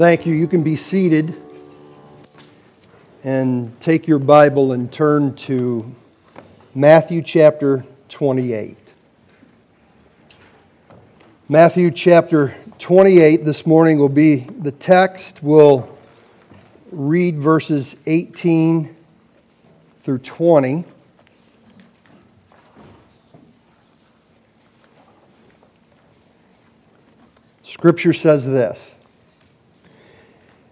Thank you. You can be seated and take your Bible and turn to Matthew chapter 28. Matthew chapter 28 this morning will be the text. We'll read verses 18 through 20. Scripture says this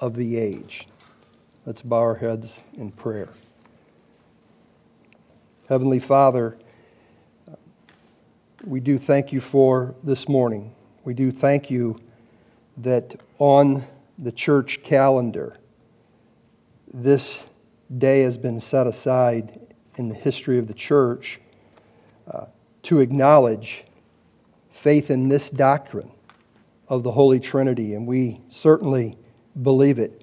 of the age. Let's bow our heads in prayer. Heavenly Father, we do thank you for this morning. We do thank you that on the church calendar, this day has been set aside in the history of the church uh, to acknowledge faith in this doctrine of the Holy Trinity, and we certainly believe it.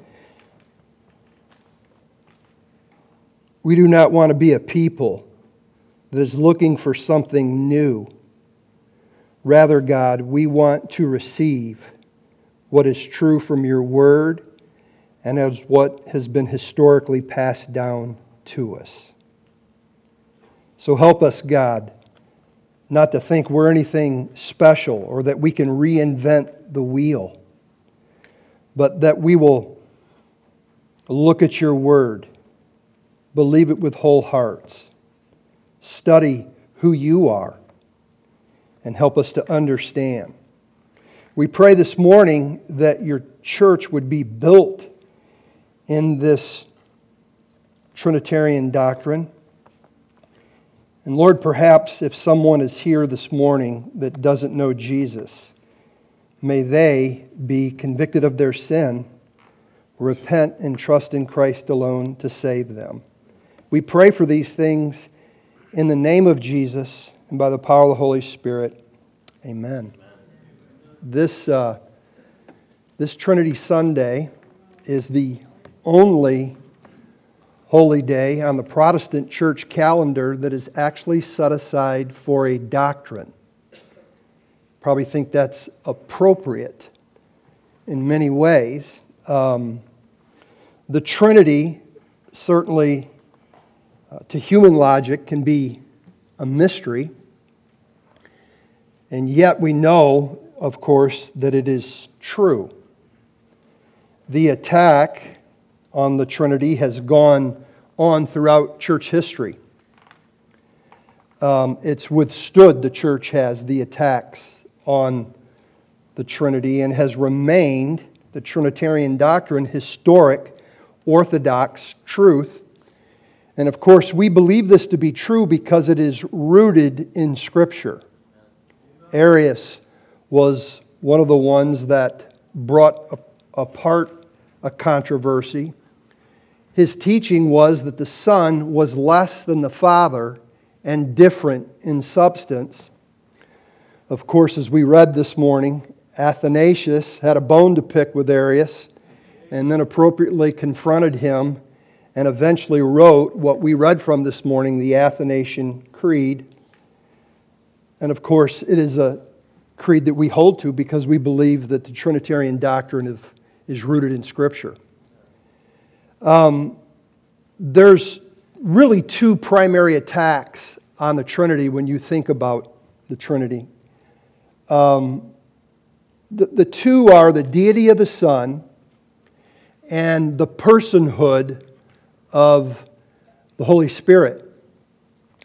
We do not want to be a people that is looking for something new. Rather, God, we want to receive what is true from your word and as what has been historically passed down to us. So help us, God not to think we're anything special or that we can reinvent the wheel, but that we will look at your word, believe it with whole hearts, study who you are, and help us to understand. We pray this morning that your church would be built in this Trinitarian doctrine and Lord, perhaps if someone is here this morning that doesn't know Jesus, may they be convicted of their sin, repent, and trust in Christ alone to save them. We pray for these things in the name of Jesus and by the power of the Holy Spirit. Amen. This, uh, this Trinity Sunday is the only holy day on the Protestant church calendar that is actually set aside for a doctrine. Probably think that's appropriate in many ways. Um, the Trinity, certainly uh, to human logic, can be a mystery. And yet we know, of course, that it is true. The attack on the Trinity has gone on throughout church history. Um, it's withstood, the church has, the attacks on the Trinity and has remained the Trinitarian doctrine historic, orthodox truth. And of course, we believe this to be true because it is rooted in Scripture. Arius was one of the ones that brought apart a controversy his teaching was that the Son was less than the Father and different in substance. Of course, as we read this morning, Athanasius had a bone to pick with Arius and then appropriately confronted him and eventually wrote what we read from this morning, the Athanasian Creed. And of course, it is a creed that we hold to because we believe that the Trinitarian doctrine of, is rooted in Scripture. Um, there's really two primary attacks on the Trinity when you think about the Trinity. Um, the, the two are the deity of the Son and the personhood of the Holy Spirit.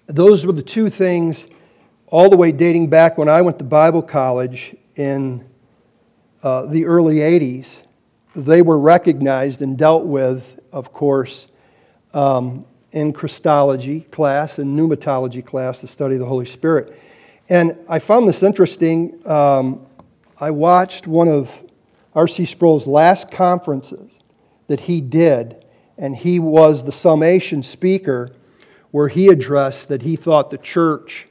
Those were the two things all the way dating back when I went to Bible college in uh, the early 80s. They were recognized and dealt with of course, um, in Christology class and pneumatology class, the study of the Holy Spirit. And I found this interesting. Um, I watched one of R.C. Sproul's last conferences, that he did, and he was the summation speaker where he addressed that he thought the church,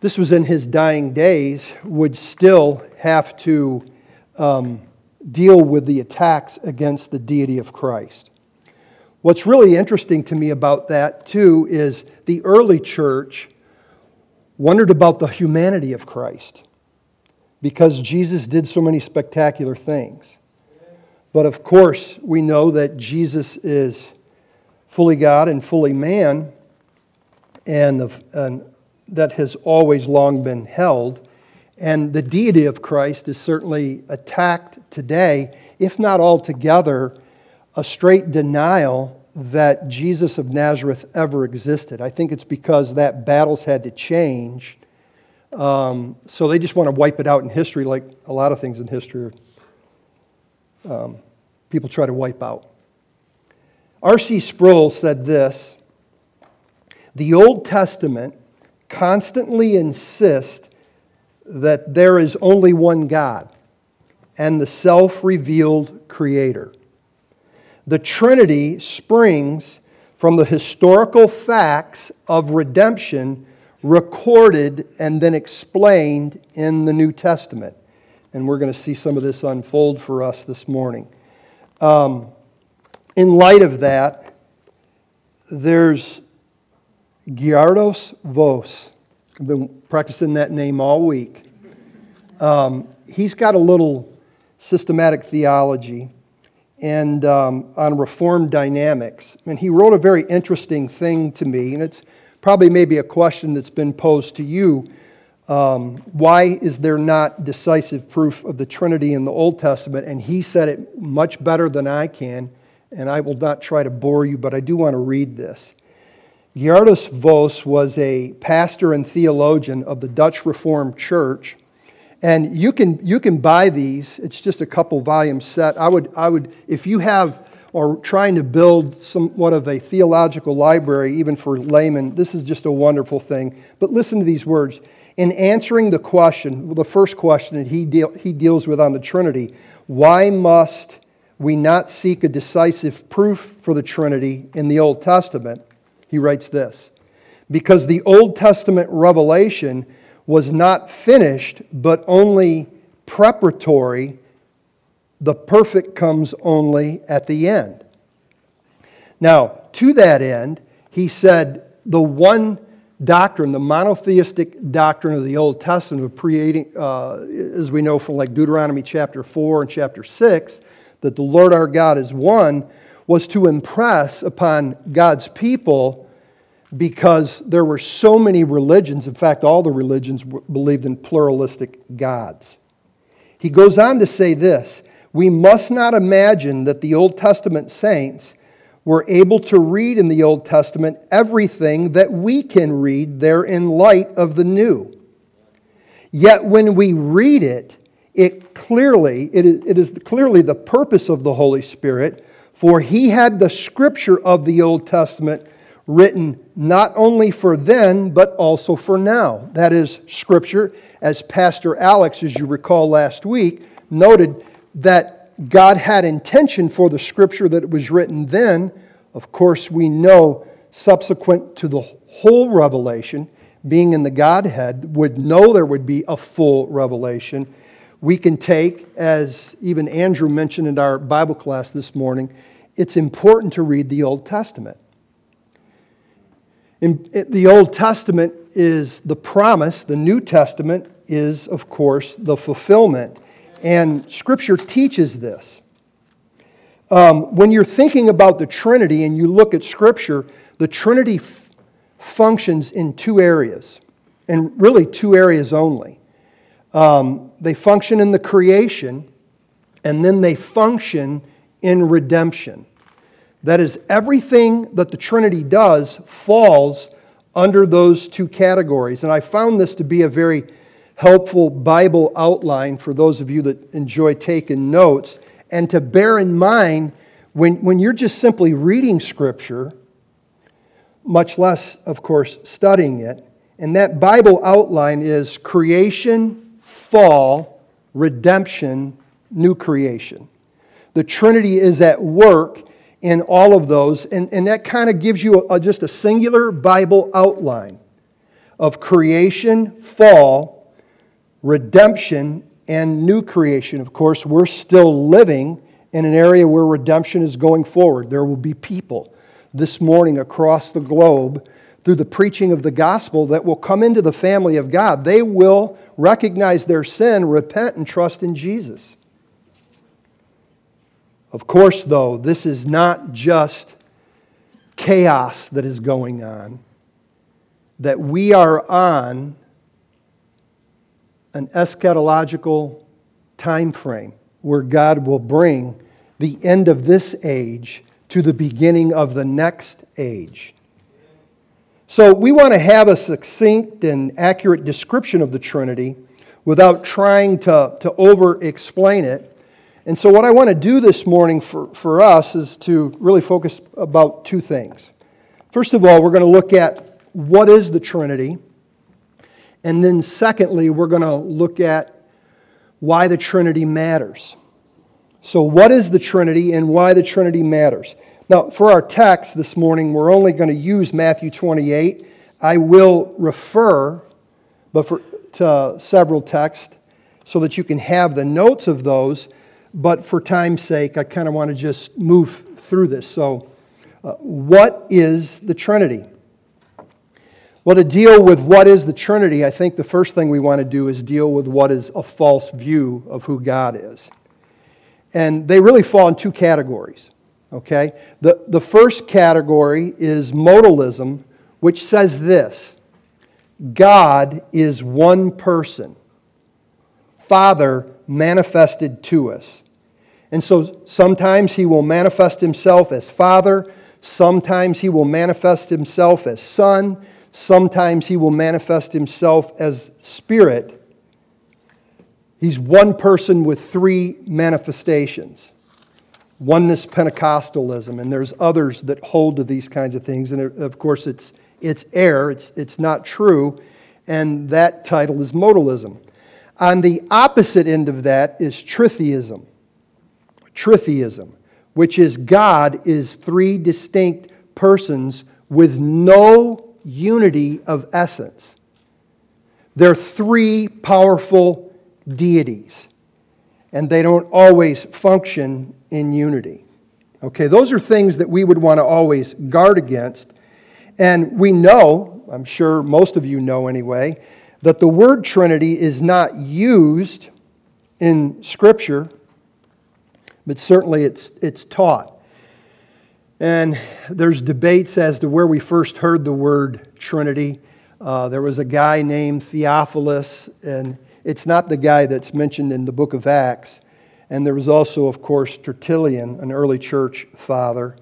this was in his dying days, would still have to um, deal with the attacks against the deity of Christ. What's really interesting to me about that, too, is the early church wondered about the humanity of Christ because Jesus did so many spectacular things. But of course, we know that Jesus is fully God and fully man, and, and that has always long been held. And the deity of Christ is certainly attacked today, if not altogether, a straight denial that Jesus of Nazareth ever existed. I think it's because that battle's had to change. Um, so they just want to wipe it out in history, like a lot of things in history um, people try to wipe out. R.C. Sproul said this The Old Testament constantly insists that there is only one God and the self revealed Creator. The Trinity springs from the historical facts of redemption recorded and then explained in the New Testament. And we're going to see some of this unfold for us this morning. Um, in light of that, there's Geerhardus Vos. I've been practicing that name all week. Um, he's got a little systematic theology and um, on Reformed Dogmatics. And he wrote a very interesting thing to me, and it's probably maybe a question that's been posed to you. Um, why is there not decisive proof of the Trinity in the Old Testament? And he said it much better than I can, and I will not try to bore you, but I do want to read this. Geerhardus Vos was a pastor and theologian of the Dutch Reformed Church and you can, you can buy these. It's just a couple volume set. I would, I would, if you have or trying to build somewhat of a theological library, even for laymen, this is just a wonderful thing. But listen to these words. In answering the question, the first question that he, deal, he deals with on the Trinity, why must we not seek a decisive proof for the Trinity in the Old Testament? He writes this Because the Old Testament revelation was not finished, but only preparatory. The perfect comes only at the end. Now, to that end, he said the one doctrine, the monotheistic doctrine of the Old Testament, of creating, uh, as we know from like Deuteronomy chapter 4 and chapter 6, that the Lord our God is one, was to impress upon God's people because there were so many religions. In fact, all the religions believed in pluralistic gods. He goes on to say this We must not imagine that the Old Testament saints were able to read in the Old Testament everything that we can read there in light of the New. Yet when we read it, it clearly, it is, it is clearly the purpose of the Holy Spirit, for he had the scripture of the Old Testament written not only for then, but also for now. That is, Scripture, as Pastor Alex, as you recall last week, noted that God had intention for the Scripture that it was written then. Of course, we know subsequent to the whole revelation, being in the Godhead, would know there would be a full revelation. We can take, as even Andrew mentioned in our Bible class this morning, it's important to read the Old Testament. In the Old Testament is the promise, the New Testament is, of course, the fulfillment. And Scripture teaches this. Um, when you're thinking about the Trinity and you look at Scripture, the Trinity f- functions in two areas, and really two areas only. Um, they function in the creation, and then they function in redemption. That is, everything that the Trinity does falls under those two categories. And I found this to be a very helpful Bible outline for those of you that enjoy taking notes. And to bear in mind, when, when you're just simply reading Scripture, much less, of course, studying it, and that Bible outline is creation, fall, redemption, new creation. The Trinity is at work in all of those, and, and that kind of gives you a, just a singular Bible outline of creation, fall, redemption, and new creation. Of course, we're still living in an area where redemption is going forward. There will be people this morning across the globe through the preaching of the gospel that will come into the family of God. They will recognize their sin, repent, and trust in Jesus. Of course, though, this is not just chaos that is going on, that we are on an eschatological time frame where God will bring the end of this age to the beginning of the next age. So we want to have a succinct and accurate description of the Trinity without trying to, to over explain it. And so, what I want to do this morning for, for us is to really focus about two things. First of all, we're going to look at what is the Trinity. And then, secondly, we're going to look at why the Trinity matters. So, what is the Trinity and why the Trinity matters? Now, for our text this morning, we're only going to use Matthew 28. I will refer but for, to several texts so that you can have the notes of those. But for time's sake, I kind of want to just move through this. So, uh, what is the Trinity? Well, to deal with what is the Trinity, I think the first thing we want to do is deal with what is a false view of who God is. And they really fall in two categories. Okay? The, the first category is modalism, which says this God is one person, Father manifested to us. And so sometimes he will manifest himself as Father, sometimes he will manifest himself as Son, sometimes he will manifest himself as Spirit. He's one person with three manifestations oneness Pentecostalism, and there's others that hold to these kinds of things. And uh, of course, it's, it's error, it's, it's not true, and that title is modalism. On the opposite end of that is tritheism. Tritheism, which is God is three distinct persons with no unity of essence. They're three powerful deities, and they don't always function in unity. Okay, those are things that we would want to always guard against. And we know, I'm sure most of you know anyway, that the word Trinity is not used in Scripture, but certainly it's, it's taught. And there's debates as to where we first heard the word Trinity. Uh, there was a guy named Theophilus, and it's not the guy that's mentioned in the book of Acts. And there was also, of course, Tertullian, an early church father,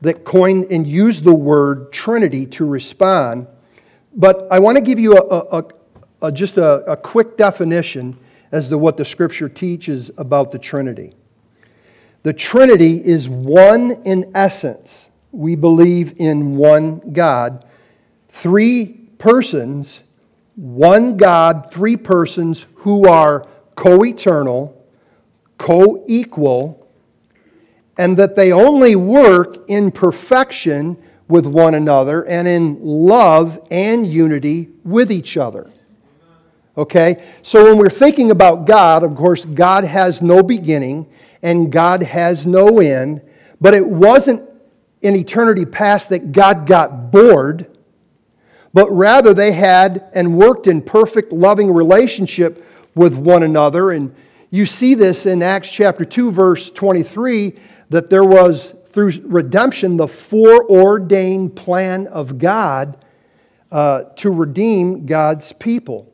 that coined and used the word Trinity to respond. But I want to give you a, a, a just a, a quick definition as to what the scripture teaches about the Trinity. The Trinity is one in essence. We believe in one God, three persons, one God, three persons who are co eternal co equal, and that they only work in perfection with one another and in love and unity with each other. Okay? So when we're thinking about God, of course, God has no beginning and God has no end, but it wasn't in eternity past that God got bored, but rather they had and worked in perfect loving relationship with one another and you see this in Acts chapter 2, verse 23, that there was, through redemption, the foreordained plan of God uh, to redeem God's people.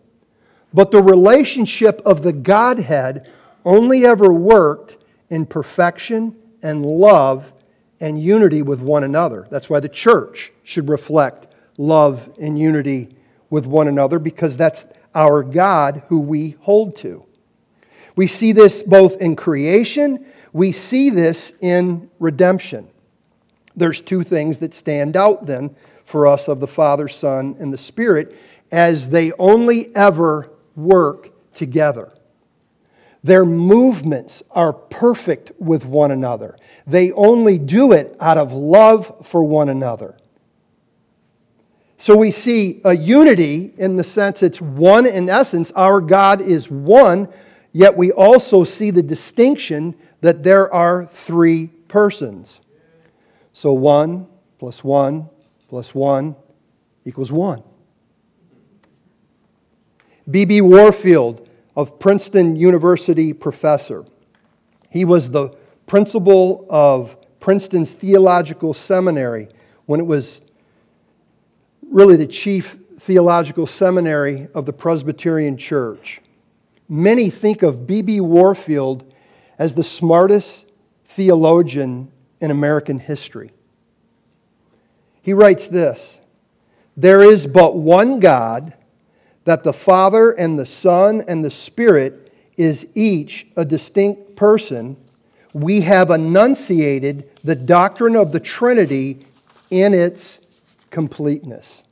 But the relationship of the Godhead only ever worked in perfection and love and unity with one another. That's why the church should reflect love and unity with one another because that's our God who we hold to. We see this both in creation, we see this in redemption. There's two things that stand out then for us of the Father, Son, and the Spirit as they only ever work together. Their movements are perfect with one another. They only do it out of love for one another. So we see a unity in the sense it's one in essence. Our God is one, yet we also see the distinction that there are three persons. So one plus one plus one equals one. B.B. Warfield of Princeton University professor. He was the principal of Princeton's Theological Seminary when it was really the chief theological seminary of the Presbyterian Church. Many think of B.B. Warfield as the smartest theologian in American history. He writes this There is but one God, that the Father and the Son and the Spirit is each a distinct person. We have enunciated the doctrine of the Trinity in its completeness.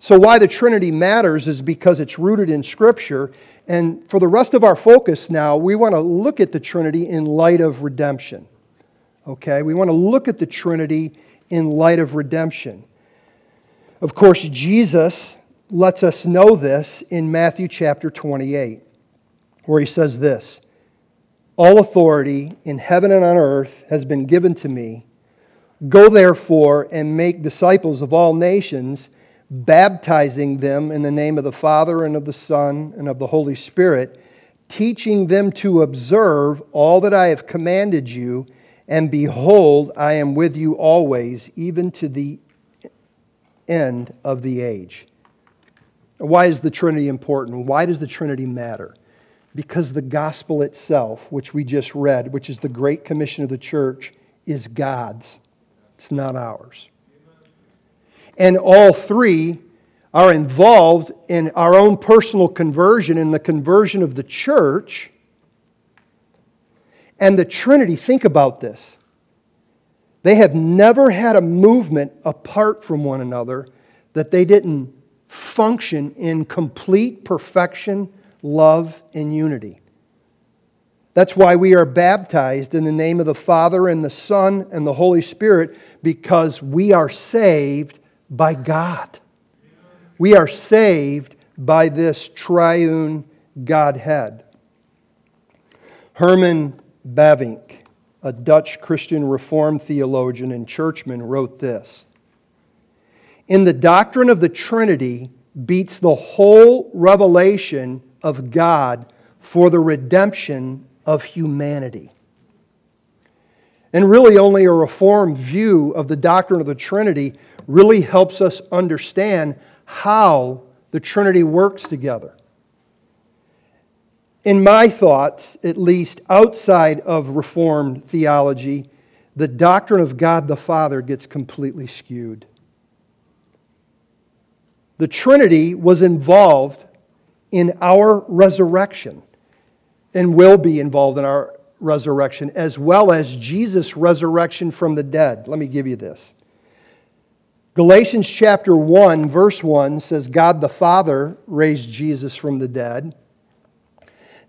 So, why the Trinity matters is because it's rooted in Scripture. And for the rest of our focus now, we want to look at the Trinity in light of redemption. Okay? We want to look at the Trinity in light of redemption. Of course, Jesus lets us know this in Matthew chapter 28, where he says this All authority in heaven and on earth has been given to me. Go therefore and make disciples of all nations, baptizing them in the name of the Father and of the Son and of the Holy Spirit, teaching them to observe all that I have commanded you. And behold, I am with you always, even to the end of the age. Why is the Trinity important? Why does the Trinity matter? Because the gospel itself, which we just read, which is the great commission of the church, is God's. It's not ours. And all three are involved in our own personal conversion and the conversion of the church. And the Trinity, think about this. They have never had a movement apart from one another that they didn't function in complete perfection, love, and unity. That's why we are baptized in the name of the Father and the Son and the Holy Spirit because we are saved by God. We are saved by this triune Godhead. Herman Bavinck, a Dutch Christian Reformed theologian and churchman, wrote this In the doctrine of the Trinity beats the whole revelation of God for the redemption of humanity. And really, only a reformed view of the doctrine of the Trinity really helps us understand how the Trinity works together. In my thoughts, at least outside of Reformed theology, the doctrine of God the Father gets completely skewed. The Trinity was involved in our resurrection and will be involved in our resurrection, as well as Jesus' resurrection from the dead. Let me give you this. Galatians chapter 1, verse 1 says, God the Father raised Jesus from the dead.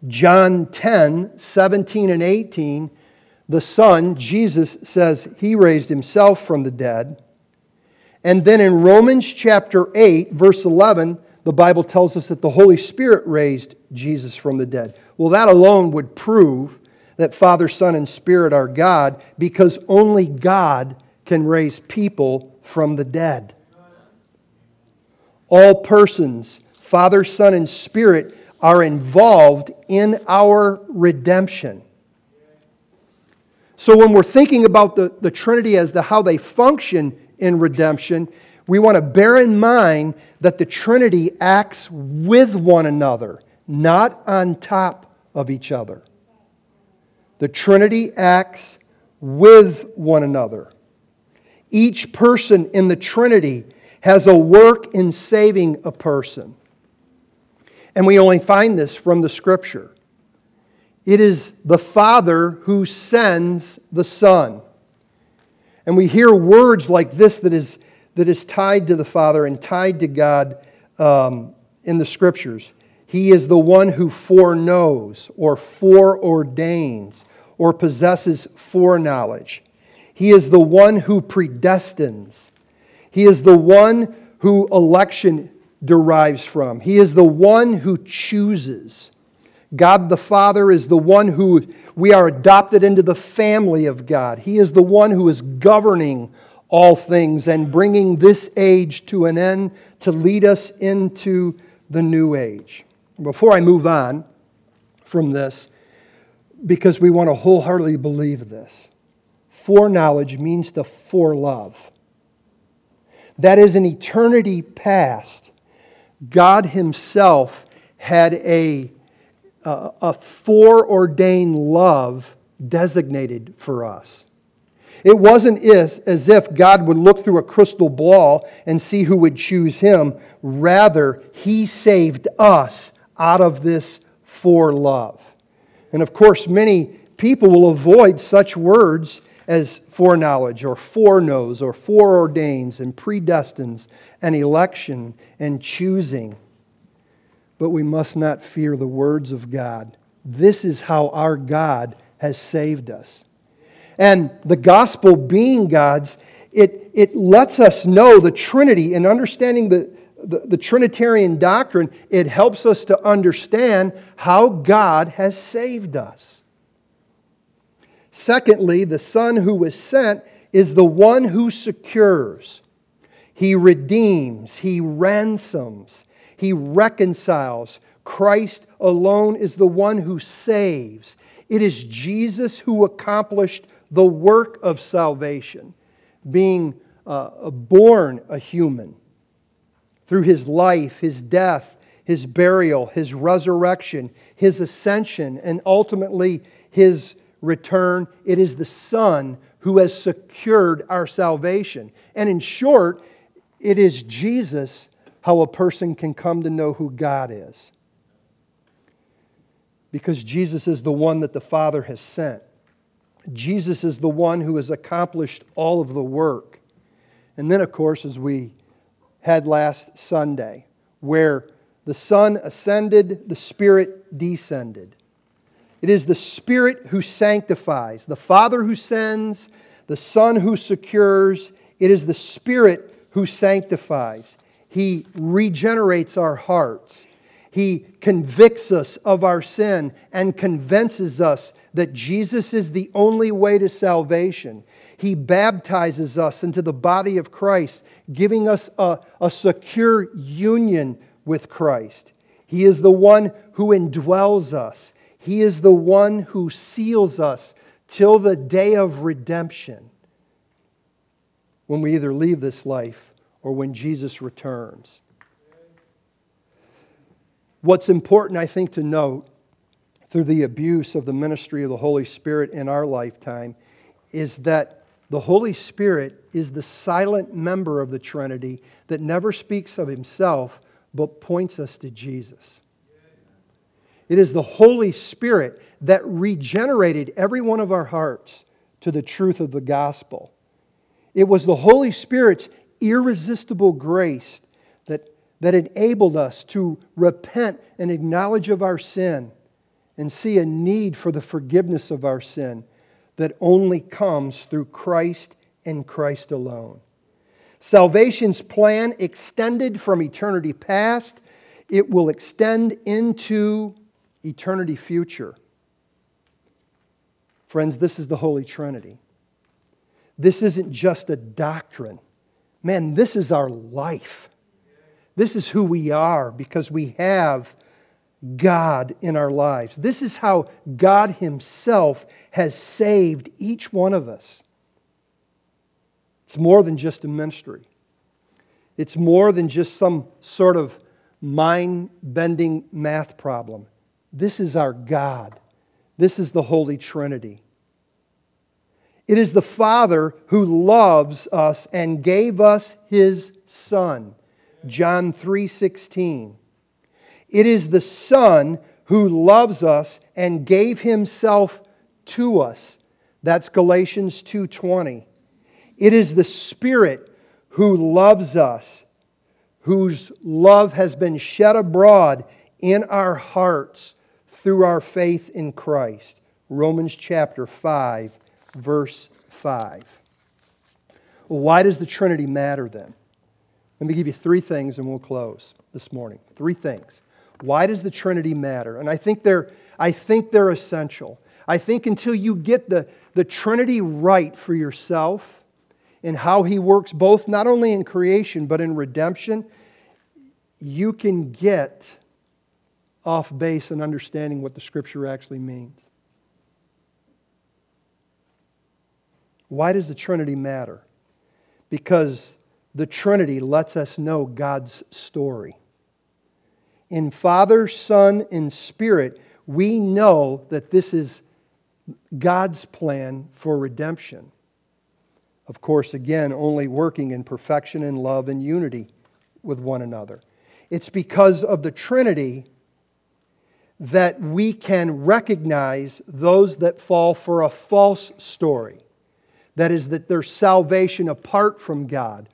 John 10, 17 and 18, the Son, Jesus, says he raised himself from the dead. And then in Romans chapter 8, verse 11, the Bible tells us that the Holy Spirit raised Jesus from the dead. Well, that alone would prove that Father, Son, and Spirit are God because only God can raise people from the dead. All persons, Father, Son, and Spirit, are involved in our redemption. So when we're thinking about the, the Trinity as to how they function in redemption, we want to bear in mind that the Trinity acts with one another, not on top of each other. The Trinity acts with one another. Each person in the Trinity has a work in saving a person. And we only find this from the Scripture. It is the Father who sends the Son. And we hear words like this that is that is tied to the Father and tied to God um, in the Scriptures. He is the one who foreknows or foreordains or possesses foreknowledge. He is the one who predestines. He is the one who election derives from. He is the one who chooses. God the Father is the one who we are adopted into the family of God. He is the one who is governing all things and bringing this age to an end to lead us into the new age. Before I move on from this, because we want to wholeheartedly believe this, foreknowledge means to forelove. That is, an eternity past, God Himself had a, a, a foreordained love designated for us. It wasn't as if God would look through a crystal ball and see who would choose him. Rather, he saved us out of this for love. And of course, many people will avoid such words as foreknowledge or foreknows or foreordains and predestines and election and choosing. But we must not fear the words of God. This is how our God has saved us. And the gospel being God's, it, it lets us know the Trinity and understanding the, the, the, Trinitarian doctrine, it helps us to understand how God has saved us. Secondly, the Son who was sent is the one who secures. He redeems, he ransoms, he reconciles. Christ alone is the one who saves. It is Jesus who accomplished the work of salvation, being uh, born a human through his life, his death, his burial, his resurrection, his ascension, and ultimately his return. It is the Son who has secured our salvation. And in short, it is Jesus how a person can come to know who God is. Because Jesus is the one that the Father has sent. Jesus is the one who has accomplished all of the work. And then, of course, as we had last Sunday, where the Son ascended, the Spirit descended. It is the Spirit who sanctifies, the Father who sends, the Son who secures. It is the Spirit who sanctifies. He regenerates our hearts. He convicts us of our sin and convinces us that Jesus is the only way to salvation. He baptizes us into the body of Christ, giving us a, a secure union with Christ. He is the one who indwells us. He is the one who seals us till the day of redemption when we either leave this life or when Jesus returns. What's important, I think, to note through the abuse of the ministry of the Holy Spirit in our lifetime is that the Holy Spirit is the silent member of the Trinity that never speaks of himself but points us to Jesus. It is the Holy Spirit that regenerated every one of our hearts to the truth of the gospel. It was the Holy Spirit's irresistible grace that, that enabled us to repent and acknowledge of our sin and see a need for the forgiveness of our sin that only comes through Christ and Christ alone. Salvation's plan extended from eternity past, it will extend into eternity future. Friends, this is the Holy Trinity. This isn't just a doctrine. Man, this is our life. This is who we are because we have God in our lives. This is how God Himself has saved each one of us. It's more than just a ministry, it's more than just some sort of mind bending math problem. This is our God. This is the Holy Trinity. It is the Father who loves us and gave us His Son. John 3 16. It is the Son who loves us and gave himself to us. That's Galatians 2:20. It is the Spirit who loves us, whose love has been shed abroad in our hearts through our faith in Christ. Romans chapter 5, verse 5. Well, why does the Trinity matter then? Let me give you three things and we'll close this morning. Three things. Why does the Trinity matter? And I think they're, I think they're essential. I think until you get the, the Trinity right for yourself and how He works both not only in creation but in redemption, you can get off base in understanding what the Scripture actually means. Why does the Trinity matter? Because the Trinity lets us know God's story. In Father, Son, and Spirit, we know that this is God's plan for redemption. Of course, again, only working in perfection and love and unity with one another. It's because of the Trinity that we can recognize those that fall for a false story. That is, that there's salvation apart from God,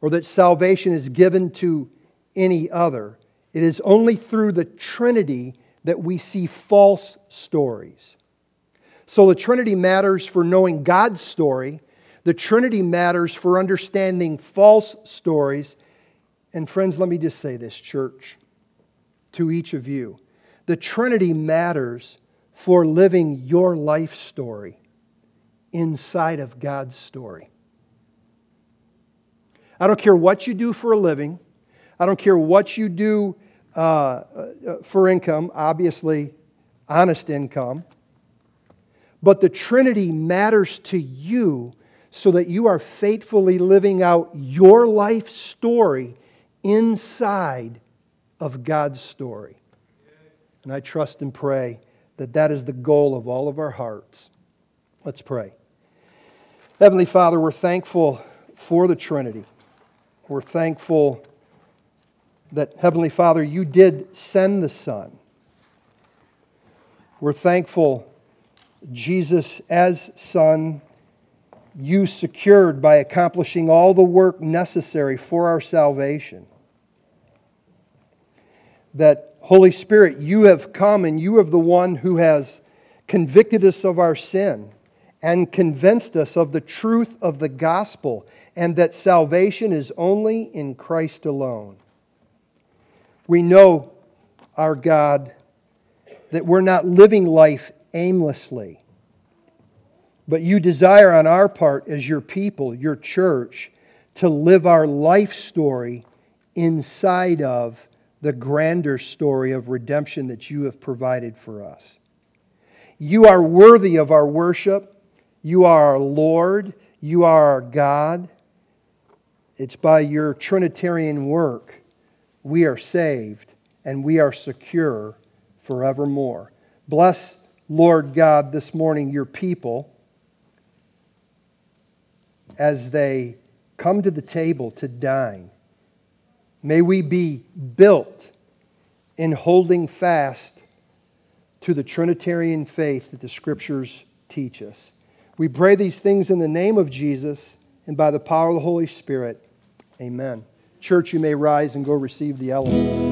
or that salvation is given to any other. It is only through the Trinity that we see false stories. So the Trinity matters for knowing God's story, the Trinity matters for understanding false stories. And friends, let me just say this, church, to each of you. The Trinity matters for living your life story inside of God's story. I don't care what you do for a living. I don't care what you do uh, uh, for income, obviously, honest income. But the Trinity matters to you so that you are faithfully living out your life story inside of God's story. And I trust and pray that that is the goal of all of our hearts. Let's pray. Heavenly Father, we're thankful for the Trinity. We're thankful that, Heavenly Father, you did send the Son. We're thankful, Jesus, as Son, you secured by accomplishing all the work necessary for our salvation. That, Holy Spirit, you have come and you are the one who has convicted us of our sin and convinced us of the truth of the gospel and that salvation is only in Christ alone. We know, our God, that we're not living life aimlessly, but you desire on our part as your people, your church, to live our life story inside of the grander story of redemption that you have provided for us. You are worthy of our worship. You are our Lord. You are our God. It's by your Trinitarian work we are saved and we are secure forevermore. Bless, Lord God, this morning your people as they come to the table to dine. May we be built in holding fast to the Trinitarian faith that the Scriptures teach us. We pray these things in the name of Jesus and by the power of the Holy Spirit. Amen. Church, you may rise and go receive the elements.